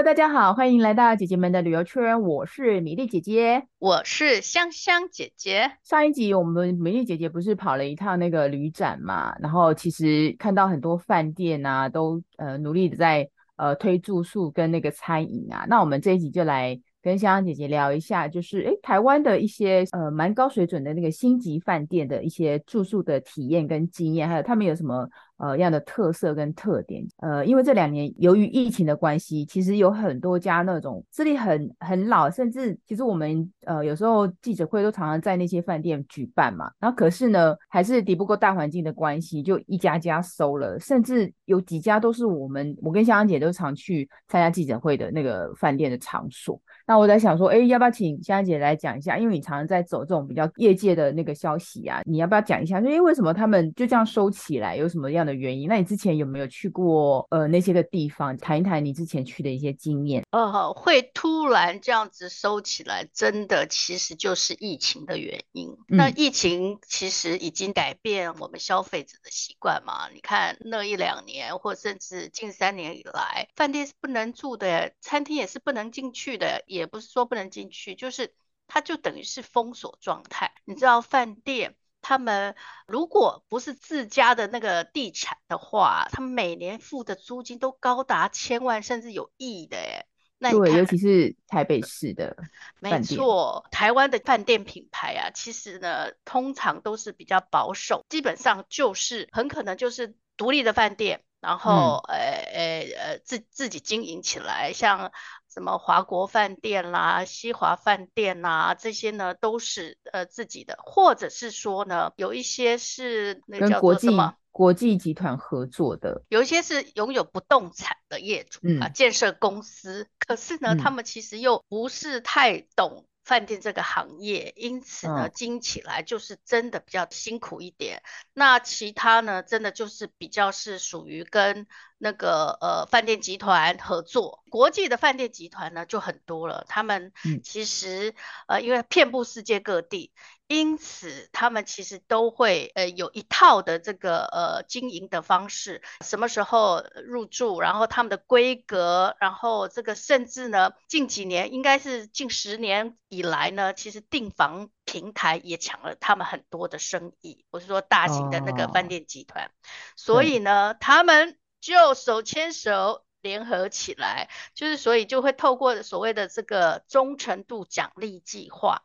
Hello，大家好，欢迎来到姐姐们的旅游圈。我是米粒姐姐，我是香香姐姐。上一集我们米粒姐姐不是跑了一趟那个旅展嘛？然后其实看到很多饭店啊，都呃努力的在呃推住宿跟那个餐饮啊。那我们这一集就来跟香香姐姐聊一下，就是诶台湾的一些呃蛮高水准的那个星级饭店的一些住宿的体验跟经验，还有他们有什么。呃，样的特色跟特点，呃，因为这两年由于疫情的关系，其实有很多家那种资历很很老，甚至其实我们呃有时候记者会都常常在那些饭店举办嘛，然后可是呢，还是敌不过大环境的关系，就一家家收了，甚至有几家都是我们我跟香香姐都常去参加记者会的那个饭店的场所。那我在想说，哎，要不要请香香姐来讲一下？因为你常常在走这种比较业界的那个消息啊，你要不要讲一下？说，哎，为什么他们就这样收起来？有什么样的？的原因？那你之前有没有去过呃那些个地方？谈一谈你之前去的一些经验。呃，会突然这样子收起来，真的其实就是疫情的原因。嗯、那疫情其实已经改变我们消费者的习惯嘛？你看那一两年，或甚至近三年以来，饭店是不能住的，餐厅也是不能进去的，也不是说不能进去，就是它就等于是封锁状态。你知道饭店？他们如果不是自家的那个地产的话，他们每年付的租金都高达千万甚至有亿的耶。那对，尤其是台北市的。没错，台湾的饭店品牌啊，其实呢，通常都是比较保守，基本上就是很可能就是独立的饭店，然后呃呃呃自自己经营起来，像。什么华国饭店啦、西华饭店啦，这些呢都是呃自己的，或者是说呢，有一些是那叫做什么？跟国际国际集团合作的，有一些是拥有不动产的业主、嗯、啊，建设公司，可是呢，嗯、他们其实又不是太懂。饭店这个行业，因此呢，经起来就是真的比较辛苦一点。嗯、那其他呢，真的就是比较是属于跟那个呃饭店集团合作，国际的饭店集团呢就很多了。他们其实、嗯、呃，因为遍布世界各地。因此，他们其实都会呃有一套的这个呃经营的方式，什么时候入住，然后他们的规格，然后这个甚至呢，近几年应该是近十年以来呢，其实订房平台也抢了他们很多的生意。我是说大型的那个饭店集团，哦、所以呢，他们就手牵手联合起来，就是所以就会透过所谓的这个忠诚度奖励计划。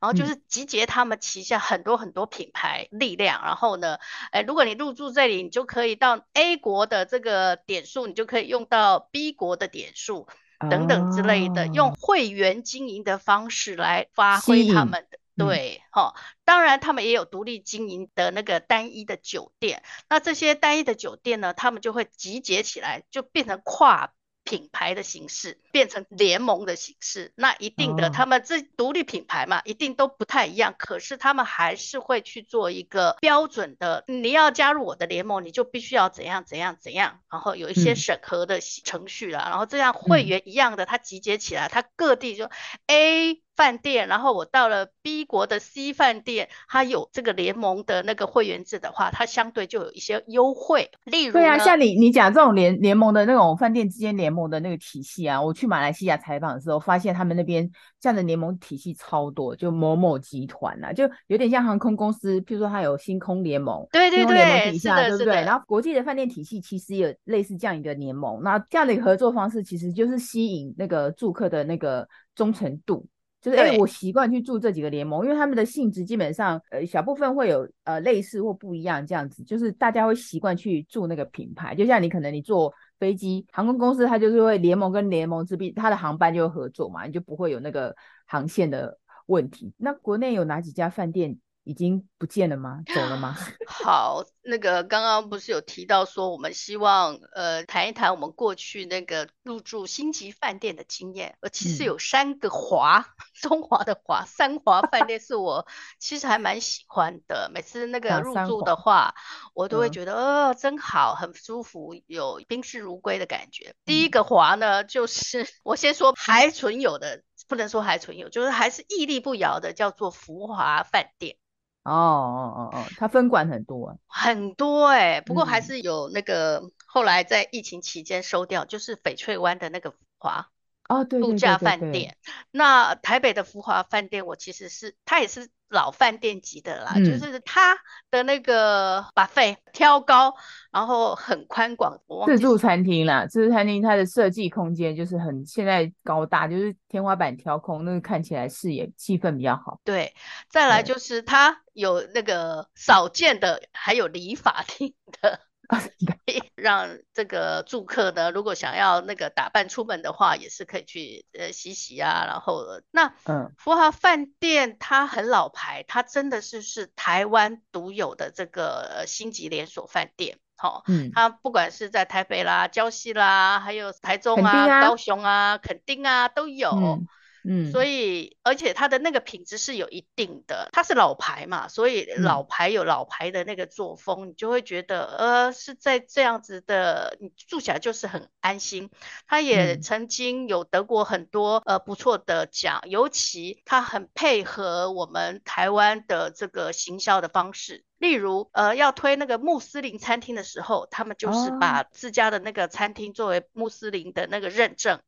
然后就是集结他们旗下很多很多品牌力量，嗯、然后呢，哎，如果你入住这里，你就可以到 A 国的这个点数，你就可以用到 B 国的点数等等之类的，哦、用会员经营的方式来发挥他们的。对，哈、嗯，当然他们也有独立经营的那个单一的酒店，那这些单一的酒店呢，他们就会集结起来，就变成跨。品牌的形式变成联盟的形式，那一定的，他们这独立品牌嘛，一定都不太一样。可是他们还是会去做一个标准的，你要加入我的联盟，你就必须要怎样怎样怎样，然后有一些审核的程序了，然后这样会员一样的，它集结起来，它各地就 A。饭店，然后我到了 B 国的 C 饭店，它有这个联盟的那个会员制的话，它相对就有一些优惠。例如，对啊，像你你讲这种联联盟的那种饭店之间联盟的那个体系啊，我去马来西亚采访的时候，发现他们那边这样的联盟体系超多，就某某集团啊，就有点像航空公司，譬如说它有星空联盟，对对对，联盟底下对不对？然后国际的饭店体系其实也有类似这样一个联盟，那这样的一个合作方式，其实就是吸引那个住客的那个忠诚度。就是哎，我习惯去住这几个联盟，因为他们的性质基本上，呃，小部分会有呃类似或不一样这样子，就是大家会习惯去住那个品牌。就像你可能你坐飞机，航空公司它就是会联盟跟联盟之间，它的航班就会合作嘛，你就不会有那个航线的问题。那国内有哪几家饭店？已经不见了吗？走了吗？好，那个刚刚不是有提到说，我们希望呃谈一谈我们过去那个入住星级饭店的经验。呃，其实有三个华，中华的华，三华饭店是我其实还蛮喜欢的。每次那个入住的话，我都会觉得哦，真好，很舒服，有宾至如归的感觉。第一个华呢，就是 我先说还存有的，不能说还存有，就是还是屹立不摇的，叫做福华饭店。哦哦哦哦，他分管很多啊，很多哎、欸，不过还是有那个、嗯、后来在疫情期间收掉，就是翡翠湾的那个福华哦，对，度假饭店。那台北的福华饭店，我其实是它也是。老饭店级的啦，嗯、就是它的那个 buffet 挑高，然后很宽广。自助餐厅啦，自助餐厅它的设计空间就是很现在高大，就是天花板挑空，那个看起来视野气氛比较好。对，再来就是它有那个少见的，还有理发厅的。让这个住客呢，如果想要那个打扮出门的话，也是可以去呃洗洗啊。然后那嗯，福华饭店它很老牌，它真的是是台湾独有的这个星级连锁饭店。好、哦，嗯，它不管是在台北啦、礁溪啦，还有台中啊、啊高雄啊、垦丁啊都有。嗯嗯，所以而且它的那个品质是有一定的，它是老牌嘛，所以老牌有老牌的那个作风，嗯、你就会觉得呃是在这样子的，你住起来就是很安心。它也曾经有得过很多呃不错的奖，尤其它很配合我们台湾的这个行销的方式，例如呃要推那个穆斯林餐厅的时候，他们就是把自家的那个餐厅作为穆斯林的那个认证。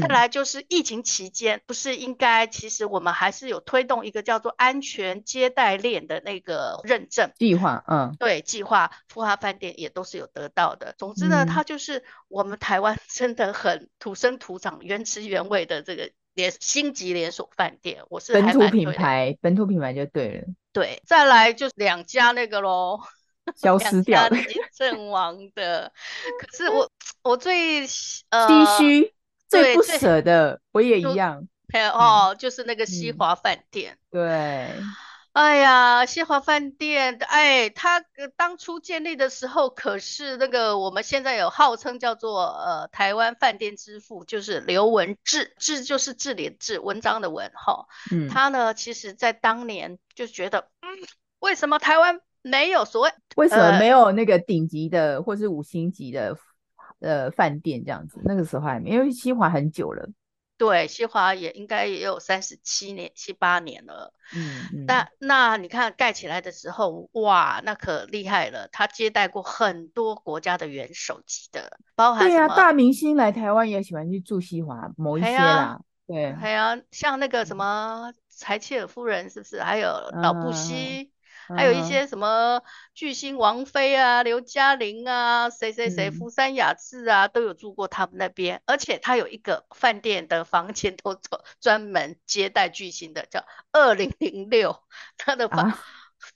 再来就是疫情期间，不是应该其实我们还是有推动一个叫做安全接待链的那个认证计划，嗯，对，计划富华饭店也都是有得到的。总之呢，它就是我们台湾 真的很土生土长、原汁原味的这个连星级连锁饭店，我是本土品牌，本土品牌就对了。对，再来就是两家那个喽，消失掉了，阵亡的。可是我 我最呃唏嘘。最不舍的，我也一样。哦，就是那个西华饭店。嗯、对，哎呀，西华饭店，哎，它当初建立的时候，可是那个我们现在有号称叫做呃台湾饭店之父，就是刘文治，治就是治理的治，文章的文哈。嗯，他呢，其实在当年就觉得，嗯，为什么台湾没有所谓？为什么没有那个顶级的、呃、或是五星级的？呃，饭店这样子，那个时候还没，因为西华很久了，对，西华也应该也有三十七年、七八年了。嗯，嗯，那那你看盖起来的时候，哇，那可厉害了，他接待过很多国家的元首级的，包含对呀、啊，大明星来台湾也喜欢去住西华，某一些啦，对，还有、啊、像那个什么柴契尔夫人，是不是？还有老布希。嗯还有一些什么巨星王菲啊、刘嘉玲啊、谁谁谁、福山雅治啊，都有住过他们那边。而且他有一个饭店的房间都专专门接待巨星的，叫二零零六，他的房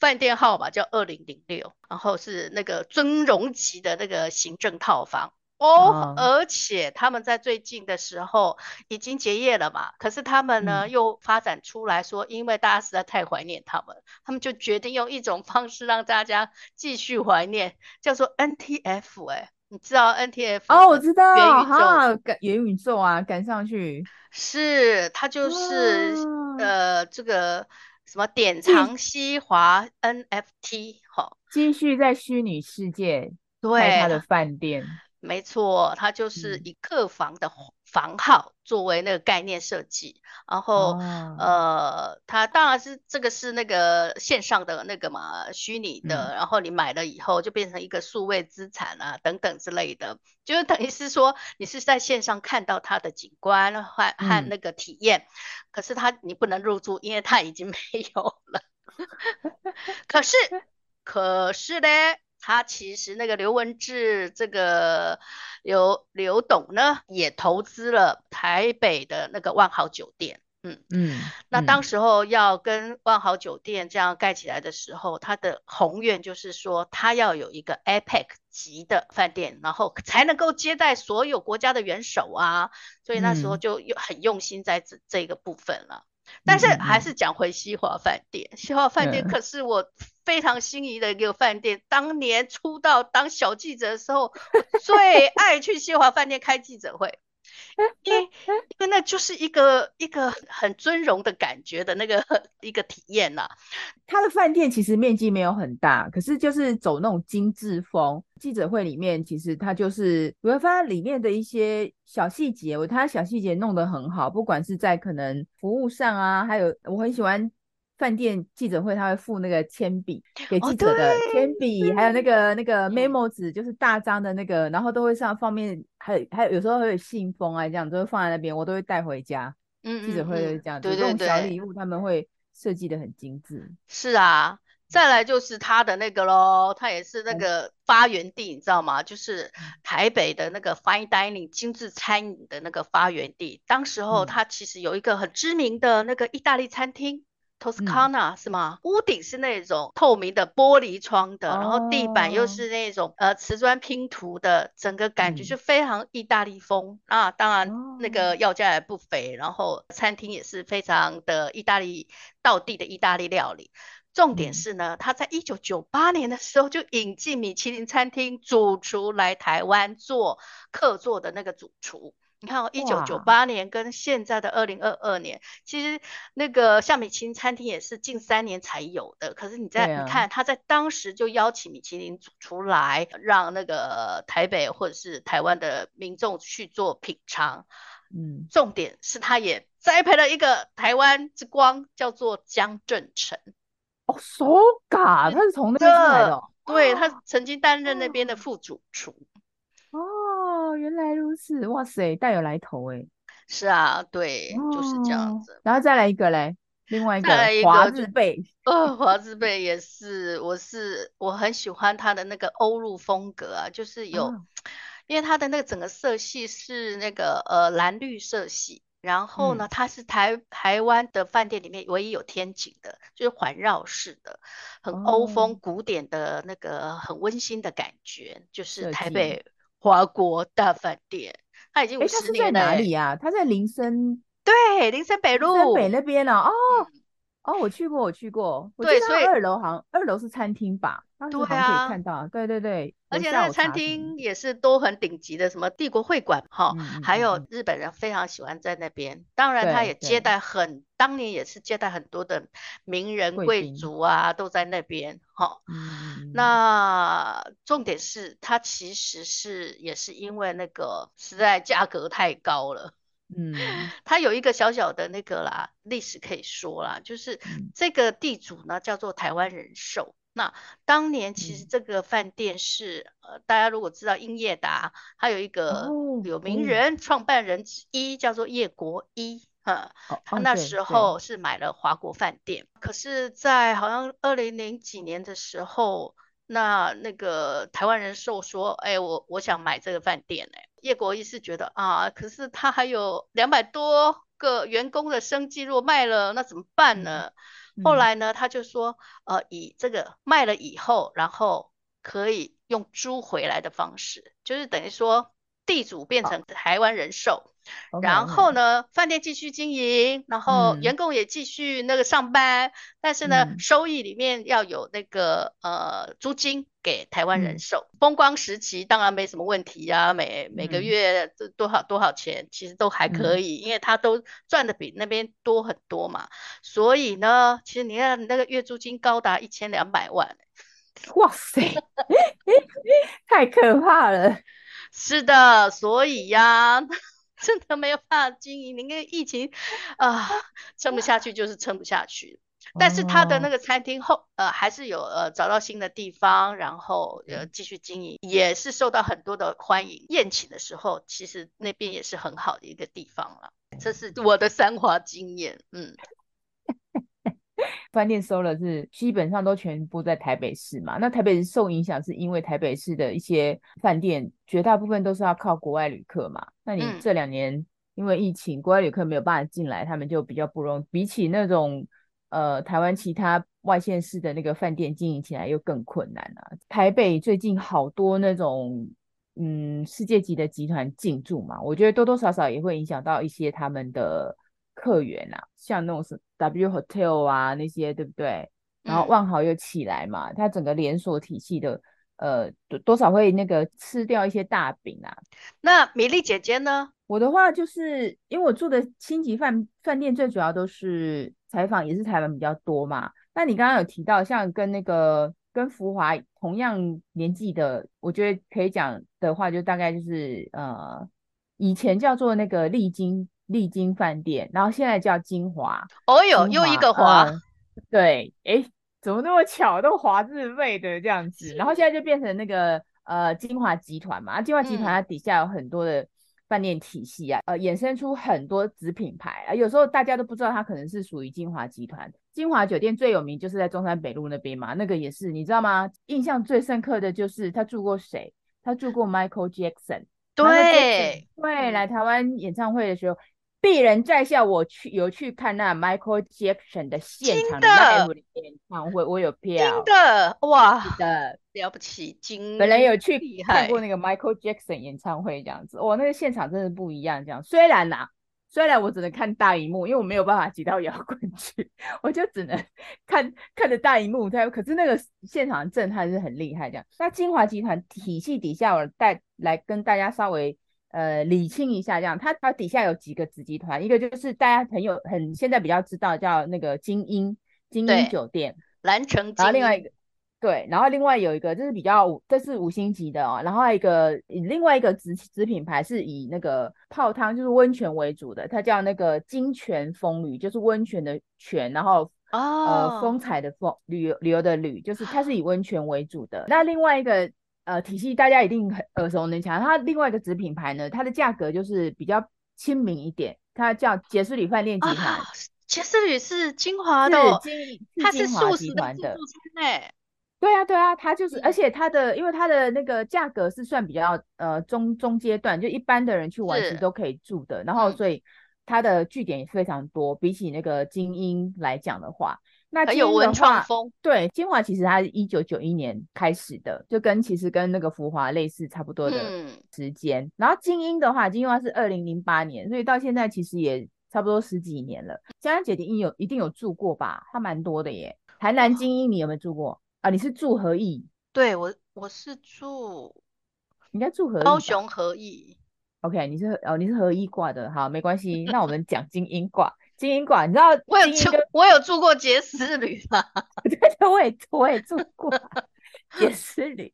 饭店号码叫二零零六，然后是那个尊荣级的那个行政套房。哦，而且他们在最近的时候已经结业了嘛，可是他们呢、嗯、又发展出来说，因为大家实在太怀念他们，他们就决定用一种 方式让大家继续怀念，叫做 NTF、欸。哎，你知道 NTF？哦，我知道，元宇宙，赶元宇宙啊，赶上去。是，它就是、哦、呃这个什么典藏西华 NFT 哈，继续在虚拟世界开他的饭店。没错，它就是以客房的房号作为那个概念设计，嗯、然后、哦、呃，它当然是这个是那个线上的那个嘛，虚拟的，嗯、然后你买了以后就变成一个数位资产啊，等等之类的，就是等于是说你是在线上看到它的景观和和那个体验，嗯、可是它你不能入住，因为它已经没有了。可是，可是呢？他其实那个刘文志，这个刘刘董呢，也投资了台北的那个万豪酒店。嗯嗯，那当时候要跟万豪酒店这样盖起来的时候，他的宏愿就是说，他要有一个 APEC 级的饭店，然后才能够接待所有国家的元首啊。所以那时候就很用心在这这个部分了。但是还是讲回西华饭店，嗯、西华饭店可是我非常心仪的一个饭店。嗯、当年出道当小记者的时候，我最爱去西华饭店开记者会。因为因为那就是一个一个很尊荣的感觉的那个一个体验呐、他的饭店其实面积没有很大，可是就是走那种精致风。记者会里面其实他就是，我会发现里面的一些小细节，我他小细节弄得很好，不管是在可能服务上啊，还有我很喜欢。饭店记者会，他会附那个铅笔给记者的铅笔，还有那个那个 memo 纸，就是大张的那个，然后都会上方面，还有还有有时候会有信封啊，这样都会放在那边，我都会带回家。嗯，记者会就是这样，这种小礼物他们会设计的很精致。是啊，再来就是他的那个喽，他也是那个发源地，你知道吗？就是台北的那个 fine dining 精致餐饮的那个发源地。当时候他其实有一个很知名的那个意大利餐厅。Toscana、嗯、是吗？屋顶是那种透明的玻璃窗的，哦、然后地板又是那种呃瓷砖拼图的，整个感觉是非常意大利风、嗯、啊。当然那个要价也不菲，然后餐厅也是非常的意大利道地的意大利料理。重点是呢，他在一九九八年的时候就引进米其林餐厅主厨来台湾做客座的那个主厨。你看哦，一九九八年跟现在的二零二二年，其实那个像米其林餐厅也是近三年才有的。可是你在、啊、你看，他在当时就邀请米其林出来，让那个台北或者是台湾的民众去做品尝。嗯，重点是他也栽培了一个台湾之光，叫做江振成。哦，so ga，他是从那边来的、哦。对，他曾经担任那边的副主厨。哦，原来如此，哇塞，大有来头哎！是啊，对，哦、就是这样子。然后再来一个嘞，另外一个华字辈，哦，华字辈也是，我是我很喜欢他的那个欧陆风格啊，就是有，哦、因为他的那个整个色系是那个呃蓝绿色系，然后呢，它、嗯、是台台湾的饭店里面唯一有天井的，就是环绕式的，很欧风古典的那个很温馨的感觉，哦、就是台北。华国大饭店，它已经五十年了。欸、他是在哪里啊？他在林森，对，林森北路，林森北那边了、啊？哦、嗯、哦，我去过，我去过。对，所以二楼好像二楼是餐厅吧？对啊，可以看到。对对对，而且那个餐厅也是都很顶级的，什么帝国会馆哈，嗯、还有日本人非常喜欢在那边。当然，他也接待很，当年也是接待很多的名人贵族啊，都在那边哈。嗯那重点是，它其实是也是因为那个实在价格太高了，嗯，它有一个小小的那个啦历史可以说啦，就是这个地主呢叫做台湾人寿。那当年其实这个饭店是、嗯、呃，大家如果知道英业达，还有一个有名人创办人之一叫做叶国一。嗯，他那时候。是买了华国饭店，可是，在好像二零零几年的时候，那那个台湾人寿说，哎，我我想买这个饭店，哎，叶国一是觉得啊，可是他还有两百多个员工的生计，如果卖了，那怎么办呢？嗯、后来呢，他就说，呃，以这个卖了以后，然后可以用租回来的方式，就是等于说地主变成台湾人寿。然后呢，饭店继续经营，然后员工也继续那个上班，嗯、但是呢，嗯、收益里面要有那个呃租金给台湾人寿。嗯、风光时期当然没什么问题呀、啊，每每个月多少多少钱，其实都还可以，嗯、因为他都赚的比那边多很多嘛。所以呢，其实你看那个月租金高达一千两百万，哇塞，太可怕了。是的，所以呀。真的没有办法经营，你看疫情啊，撑不下去就是撑不下去。但是他的那个餐厅后呃还是有呃找到新的地方，然后呃继续经营，也是受到很多的欢迎。宴请的时候，其实那边也是很好的一个地方了。这是我的三华经验，嗯。饭店收了是基本上都全部在台北市嘛？那台北市受影响是因为台北市的一些饭店绝大部分都是要靠国外旅客嘛？那你这两年因为疫情，国外旅客没有办法进来，他们就比较不容易。比起那种呃台湾其他外县市的那个饭店经营起来又更困难啊。台北最近好多那种嗯世界级的集团进驻嘛，我觉得多多少少也会影响到一些他们的。客源啊，像那种是 W Hotel 啊那些，对不对？然后万豪又起来嘛，嗯、它整个连锁体系的，呃，多多少会那个吃掉一些大饼啊。那米粒姐姐呢？我的话就是因为我住的星级饭饭店，最主要都是采访，也是台湾比较多嘛。那你刚刚有提到，像跟那个跟福华同样年纪的，我觉得可以讲的话，就大概就是呃，以前叫做那个丽晶丽晶饭店，然后现在叫金华。哦哟，又一个华。呃对，哎，怎么那么巧，都华字辈的这样子，然后现在就变成那个呃金华集团嘛，金华集团它底下有很多的饭店体系啊，嗯、呃，衍生出很多子品牌啊，有时候大家都不知道它可能是属于金华集团。金华酒店最有名就是在中山北路那边嘛，那个也是，你知道吗？印象最深刻的就是他住过谁？他住过 Michael Jackson，对，对，来台湾演唱会的时候。鄙人在下，我去有去看那 Michael Jackson 的现场的演唱会，我有票。真的哇，的了不起，金本人有去看过那个 Michael Jackson 演唱会，这样子，哇，那个现场真的不一样。这样，虽然呐、啊，虽然我只能看大荧幕，因为我没有办法挤到摇滚区，我就只能看看着大荧幕。在可是那个现场震撼是很厉害。这样，那金华集团体系底下，我带来跟大家稍微。呃，理清一下，这样，它它底下有几个子集团，一个就是大家很有很现在比较知道叫那个精英精英酒店，蓝城，然后另外一个对，然后另外有一个就是比较这是五星级的哦，然后还有一个另外一个子子品牌是以那个泡汤就是温泉为主的，它叫那个金泉风旅，就是温泉的泉，然后、哦、呃风采的风旅游旅游的旅，就是它是以温泉为主的。那另外一个。呃，体系大家一定很耳熟能详。它另外一个子品牌呢，它的价格就是比较亲民一点，它叫杰斯旅饭店集团。杰、啊、斯旅是金华的，它是素食的自助餐哎。对啊，对啊，它就是，而且它的，因为它的那个价格是算比较呃中中阶段，就一般的人去玩其实都可以住的。然后所以它的据点也非常多，比起那个精英来讲的话。那很有文创风，对，金华其实它是一九九一年开始的，就跟其实跟那个福华类似差不多的时间。嗯、然后精英的话，晶华是二零零八年，所以到现在其实也差不多十几年了。江江姐姐应有一定有住过吧？它蛮多的耶。台南精英你有没有住过啊？你是住和逸？对我我是住，应该住和逸。高雄和逸。OK，你是哦，你是和逸挂的，好，没关系。那我们讲精英挂。晶英馆，你知道我有住，我有住过杰斯旅吗？对对，我也我也住过杰斯旅。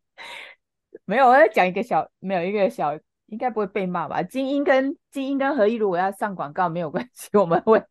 没有，我要讲一个小，没有一个小，应该不会被骂吧？精英跟精英跟何意，如果要上广告没有关系，我们会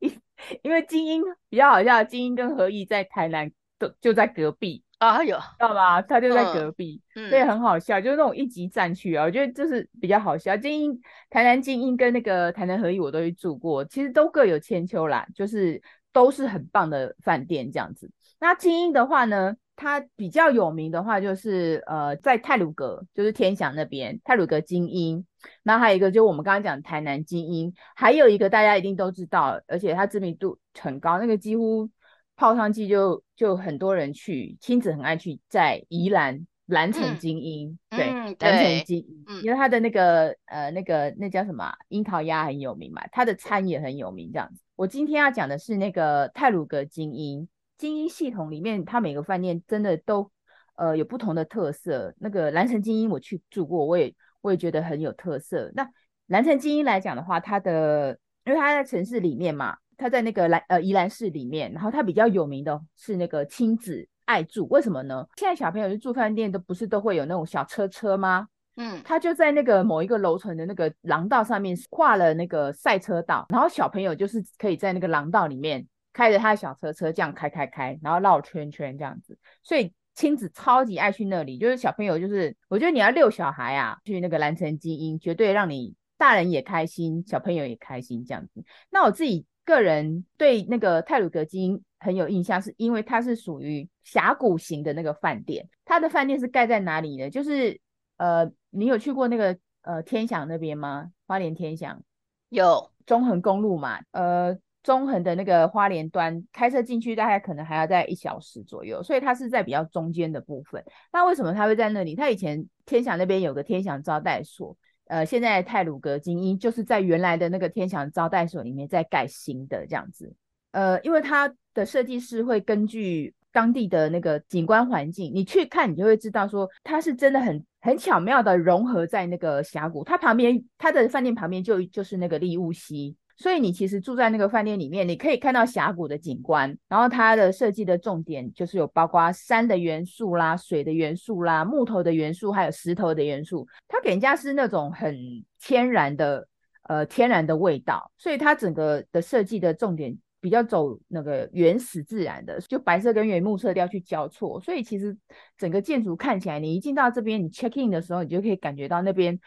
因因为精英比较好笑，精英跟何意在台南都就在隔壁。啊有，知道吗？他就在隔壁，嗯、所以很好笑，就是那种一级战区啊。我觉得就是比较好笑。精英、台南精英跟那个台南合一我都去住过，其实都各有千秋啦，就是都是很棒的饭店这样子。那精英的话呢，它比较有名的话就是呃，在泰鲁阁，就是天祥那边，泰鲁阁精英。那还有一个就是我们刚刚讲台南精英，还有一个大家一定都知道，而且它知名度很高，那个几乎。泡汤季就就很多人去，亲子很爱去，在宜兰兰城精英，嗯、对，兰、嗯、城精英，嗯、因为它的那个呃那个那叫什么樱桃鸭很有名嘛，它的餐也很有名这样子。我今天要讲的是那个泰鲁格精英，精英系统里面，它每个饭店真的都呃有不同的特色。那个兰城精英我去住过，我也我也觉得很有特色。那兰城精英来讲的话，它的因为它在城市里面嘛。他在那个兰呃宜兰市里面，然后他比较有名的是那个亲子爱住，为什么呢？现在小朋友去住饭店都不是都会有那种小车车吗？嗯，他就在那个某一个楼层的那个廊道上面画了那个赛车道，然后小朋友就是可以在那个廊道里面开着他的小车车这样开开开，然后绕圈圈这样子，所以亲子超级爱去那里，就是小朋友就是我觉得你要遛小孩啊，去那个蓝城精英，绝对让你大人也开心，小朋友也开心这样子。那我自己。个人对那个泰鲁阁晶英很有印象，是因为它是属于峡谷型的那个饭店。它的饭店是盖在哪里呢？就是呃，你有去过那个呃天祥那边吗？花莲天祥有中横公路嘛？呃，中横的那个花莲端开车进去大概可能还要在一小时左右，所以它是在比较中间的部分。那为什么它会在那里？它以前天祥那边有个天祥招待所。呃，现在泰鲁格精英就是在原来的那个天祥招待所里面在盖新的这样子。呃，因为它的设计师会根据当地的那个景观环境，你去看，你就会知道说它是真的很很巧妙的融合在那个峡谷。它旁边，它的饭店旁边就就是那个立雾溪。所以你其实住在那个饭店里面，你可以看到峡谷的景观。然后它的设计的重点就是有包括山的元素啦、水的元素啦、木头的元素，还有石头的元素。它给人家是那种很天然的，呃，天然的味道。所以它整个的设计的重点比较走那个原始自然的，就白色跟原木色调去交错。所以其实整个建筑看起来，你一进到这边，你 check in 的时候，你就可以感觉到那边。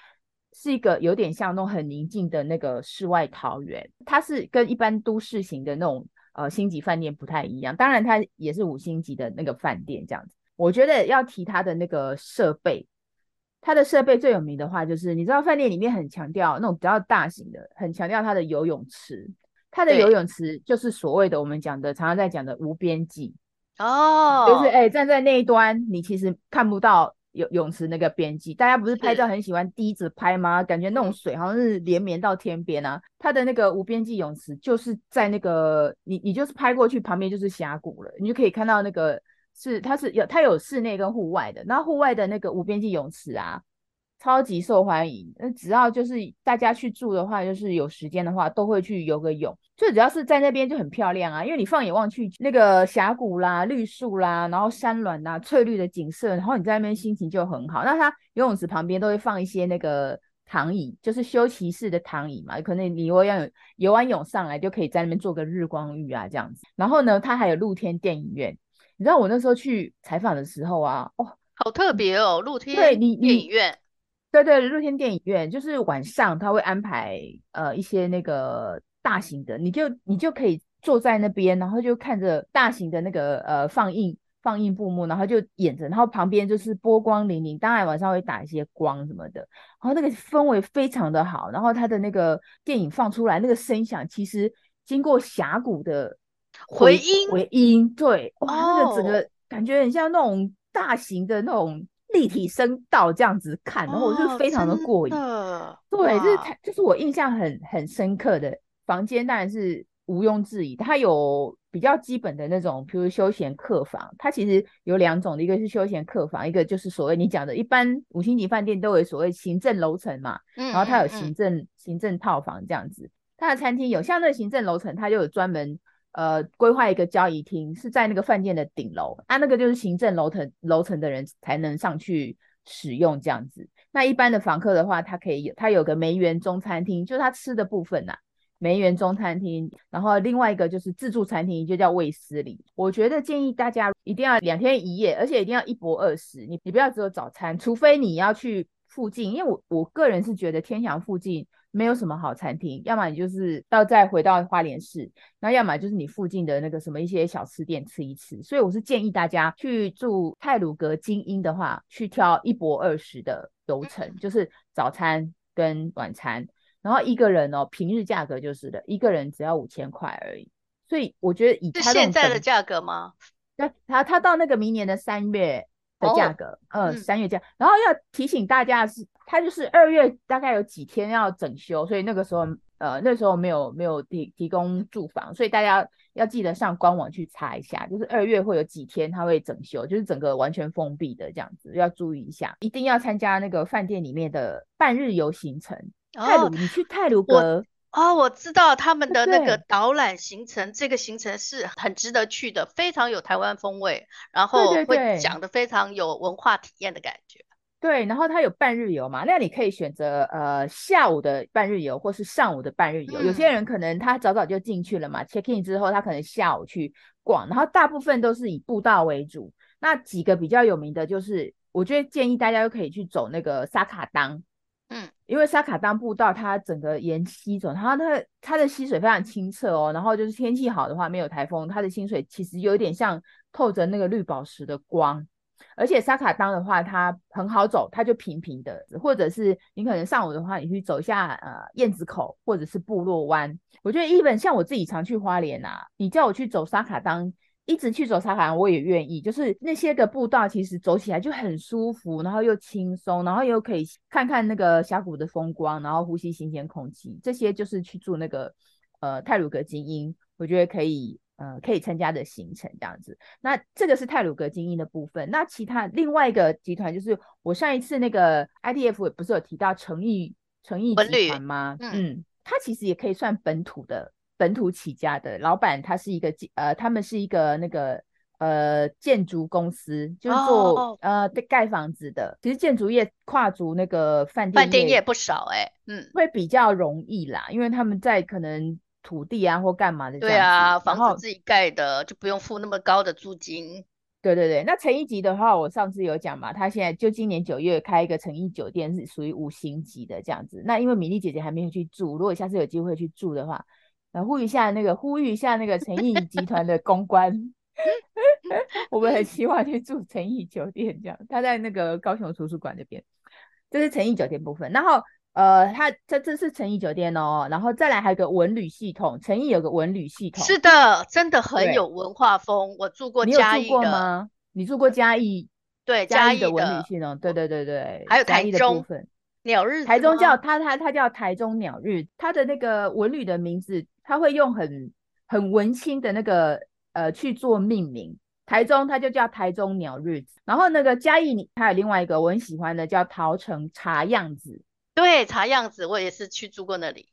是一个有点像那种很宁静的那个世外桃源，它是跟一般都市型的那种呃星级饭店不太一样。当然，它也是五星级的那个饭店这样子。我觉得要提它的那个设备，它的设备最有名的话就是，你知道饭店里面很强调那种比较大型的，很强调它的游泳池。它的游泳池就是所谓的我们讲的常常在讲的无边际哦，就是哎、欸、站在那一端，你其实看不到。泳泳池那个边际，大家不是拍照很喜欢低着拍吗？感觉那种水好像是连绵到天边啊。它的那个无边际泳池就是在那个你你就是拍过去旁边就是峡谷了，你就可以看到那个是它是有它有室内跟户外的，那户外的那个无边际泳池啊。超级受欢迎，那只要就是大家去住的话，就是有时间的话，都会去游个泳。最主要是在那边就很漂亮啊，因为你放眼望去，那个峡谷啦、绿树啦，然后山峦啦、翠绿的景色，然后你在那边心情就很好。那它游泳池旁边都会放一些那个躺椅，就是休息室的躺椅嘛，可能你游完游完泳上来就可以在那边做个日光浴啊这样子。然后呢，它还有露天电影院。你知道我那时候去采访的时候啊，哦，好特别哦，露天对你电影院。对对，露天电影院就是晚上他会安排呃一些那个大型的，你就你就可以坐在那边，然后就看着大型的那个呃放映放映布幕，然后就演着，然后旁边就是波光粼粼，当然晚上会打一些光什么的，然后那个氛围非常的好，然后他的那个电影放出来那个声响，其实经过峡谷的回，音回音，对，哇，哦，那个整个感觉很像那种大型的那种。立体声道这样子看，然后我就非常的过瘾。哦、对，这是它，就是我印象很很深刻的房间，当然是毋庸置疑。它有比较基本的那种，比如休闲客房，它其实有两种的，一个是休闲客房，一个就是所谓你讲的，一般五星级饭店都有所谓行政楼层嘛，然后它有行政行政套房这样子。它的餐厅有像那个行政楼层，它就有专门。呃，规划一个交易厅是在那个饭店的顶楼，啊，那个就是行政楼层楼层的人才能上去使用这样子。那一般的房客的话，他可以有，他有个梅园中餐厅，就是他吃的部分呐、梅园中餐厅。然后另外一个就是自助餐厅，就叫卫斯理。我觉得建议大家一定要两天一夜，而且一定要一博二食，你你不要只有早餐，除非你要去附近，因为我我个人是觉得天祥附近。没有什么好餐厅，要么你就是到再回到花莲市，那要么就是你附近的那个什么一些小吃店吃一吃。所以我是建议大家去住泰鲁阁精英的话，去挑一泊二十的游程，就是早餐跟晚餐，然后一个人哦，平日价格就是的，一个人只要五千块而已。所以我觉得以它现在的价格吗？对，他他到那个明年的三月。的价格，呃、哦，三月价、嗯，然后要提醒大家是，它就是二月大概有几天要整修，所以那个时候，呃，那时候没有没有提提供住房，所以大家要记得上官网去查一下，就是二月会有几天它会整修，就是整个完全封闭的这样子，要注意一下，一定要参加那个饭店里面的半日游行程。哦、太鲁，你去泰鲁阁。哦，我知道他们的那个导览行程，这个行程是很值得去的，非常有台湾风味，然后会讲的非常有文化体验的感觉。对，然后它有半日游嘛，那你可以选择呃下午的半日游，或是上午的半日游。嗯。有些人可能他早早就进去了嘛，check in 之后他可能下午去逛，然后大部分都是以步道为主。那几个比较有名的就是，我觉得建议大家都可以去走那个沙卡当。嗯，因为萨卡当步道它整个沿溪走，它它它的溪水非常清澈哦，然后就是天气好的话，没有台风，它的溪水其实有点像透着那个绿宝石的光。而且萨卡当的话，它很好走，它就平平的，或者是你可能上午的话，你去走一下呃燕子口或者是部落湾。我觉得一本像我自己常去花莲啊，你叫我去走萨卡当，一直去走茶盘，我也愿意。就是那些个步道，其实走起来就很舒服，然后又轻松，然后又可以看看那个峡谷的风光，然后呼吸新鲜空气。这些就是去住那个呃泰鲁格精英，我觉得可以呃可以参加的行程这样子。那这个是泰鲁格精英的部分。那其他另外一个集团就是我上一次那个 IDF 不是有提到诚毅诚毅集团吗？嗯，嗯，它其实也可以算本土的。本土起家的老板，他是一个呃，他们是一个那个呃建筑公司，就是做、oh. 呃盖房子的。其实建筑业跨足那个饭店，饭店业不少哎、欸，嗯，会比较容易啦，因为他们在可能土地啊或干嘛的。对啊，房子自己盖的就不用付那么高的租金。对对对，那诚毅级的话，我上次有讲嘛，他现在就今年九月开一个诚毅酒店，是属于五星级的这样子。那因为米粒姐姐还没有去住，如果下次有机会去住的话。来呼吁一下那个，呼吁一下那个诚毅集团的公关，我们很希望去住诚毅酒店，这样。他在那个高雄图书馆这边，这是诚毅酒店部分。然后，呃，他这这是诚毅酒店哦，然后再来还有个文旅系统，诚毅有个文旅系统，是的，真的很有文化风。我住过嘉义的，你住过吗？你住过嘉义？对，嘉义的文旅系统，对对对对，还有台中的部分。鸟日，台中叫它它它叫台中鸟日，它的那个文旅的名字，它会用很很文青的那个呃去做命名。台中它就叫台中鸟日子，然后那个嘉义它有另外一个我很喜欢的叫桃城茶样子，对，茶样子我也是去住过那里。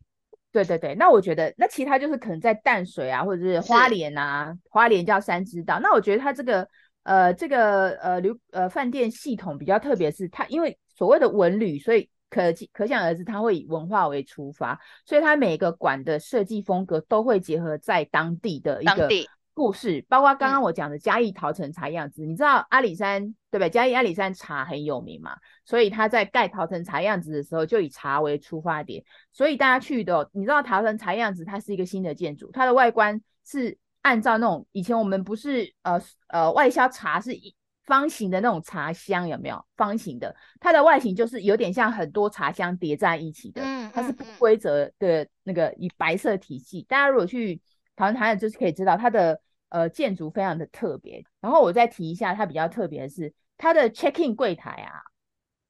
对对对，那我觉得那其他就是可能在淡水啊，或者是花莲啊，花莲叫三之岛。那我觉得它这个呃这个呃旅呃饭店系统比较特别，是它因为所谓的文旅，所以。可可想而知，它会以文化为出发，所以它每个馆的设计风格都会结合在当地的一个故事，包括刚刚我讲的嘉义桃城茶样子。嗯、你知道阿里山对不对？嘉义阿里山茶很有名嘛，所以他在盖桃城茶样子的时候，就以茶为出发点。所以大家去的，你知道桃城茶样子，它是一个新的建筑，它的外观是按照那种以前我们不是呃呃外销茶是一。方形的那种茶香有没有？方形的，它的外形就是有点像很多茶香叠在一起的，嗯，它是不规则的那个以白色体系。大家如果去桃园台，就是可以知道它的呃建筑非常的特别。然后我再提一下，它比较特别的是它的 check in 柜台啊，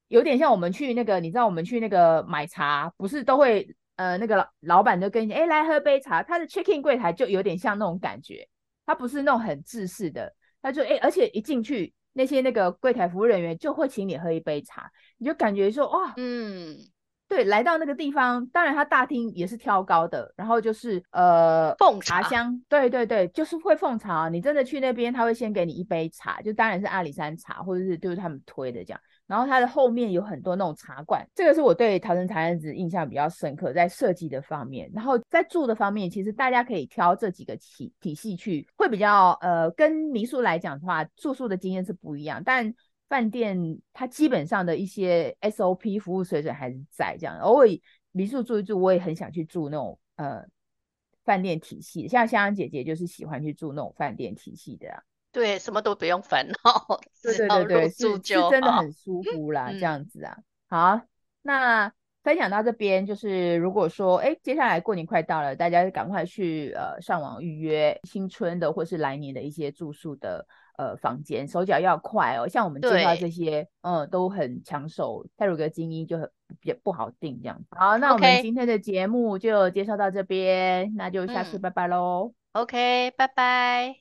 有点像我们去那个，你知道我们去那个买茶，不是都会呃那个老老板就跟你哎来喝杯茶，它的 check in 柜台就有点像那种感觉，它不是那种很制式的，它就哎而且一进去。那些那个柜台服务人员就会请你喝一杯茶，你就感觉说哇，嗯，对，来到那个地方，当然它大厅也是挑高的，然后就是呃奉茶香，对对对，就是会奉茶。你真的去那边，他会先给你一杯茶，就当然是阿里山茶，或者是就是他们推的这样。然后它的后面有很多那种茶馆，这个是我对桃城茶样子印象比较深刻，在设计的方面。然后在住的方面，其实大家可以挑这几个体体系去，会比较呃，跟民宿来讲的话，住宿的经验是不一样。但饭店它基本上的一些 SOP 服务水准还是在这样。偶尔民宿住一住，我也很想去住那种呃饭店体系，像香香姐姐就是喜欢去住那种饭店体系的。对，什么都不用烦恼，对对对对，是是真的很舒服啦，嗯、这样子啊。好，那分享到这边，就是如果说，哎，接下来过年快到了，大家赶快去呃上网预约新春的或是来年的一些住宿的呃房间，手脚要快哦。像我们介绍这些，嗯，都很抢手，泰鲁阁精英就很也不好定这样子。好，那我们今天的节目就介绍到这边.那就下次拜拜喽。OK，拜拜。